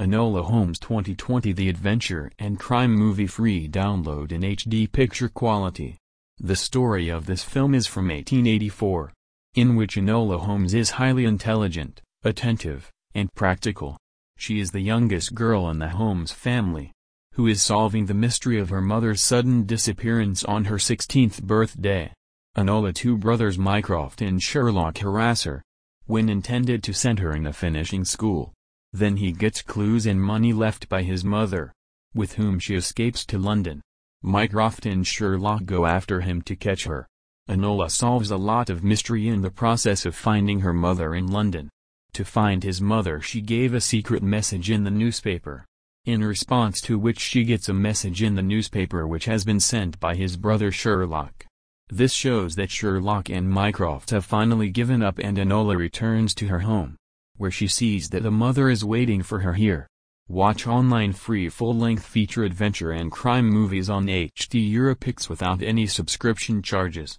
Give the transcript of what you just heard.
Enola Holmes 2020 The adventure and crime movie free download in HD picture quality. The story of this film is from 1884, in which Enola Holmes is highly intelligent, attentive, and practical. She is the youngest girl in the Holmes family, who is solving the mystery of her mother's sudden disappearance on her 16th birthday. Enola two brothers Mycroft and Sherlock harass her, when intended to send her in a finishing school. Then he gets clues and money left by his mother, with whom she escapes to London. Mycroft and Sherlock go after him to catch her. Enola solves a lot of mystery in the process of finding her mother in London. To find his mother she gave a secret message in the newspaper, in response to which she gets a message in the newspaper which has been sent by his brother Sherlock. This shows that Sherlock and Mycroft have finally given up and Enola returns to her home where she sees that the mother is waiting for her here. Watch online free full-length feature adventure and crime movies on HD Europix without any subscription charges.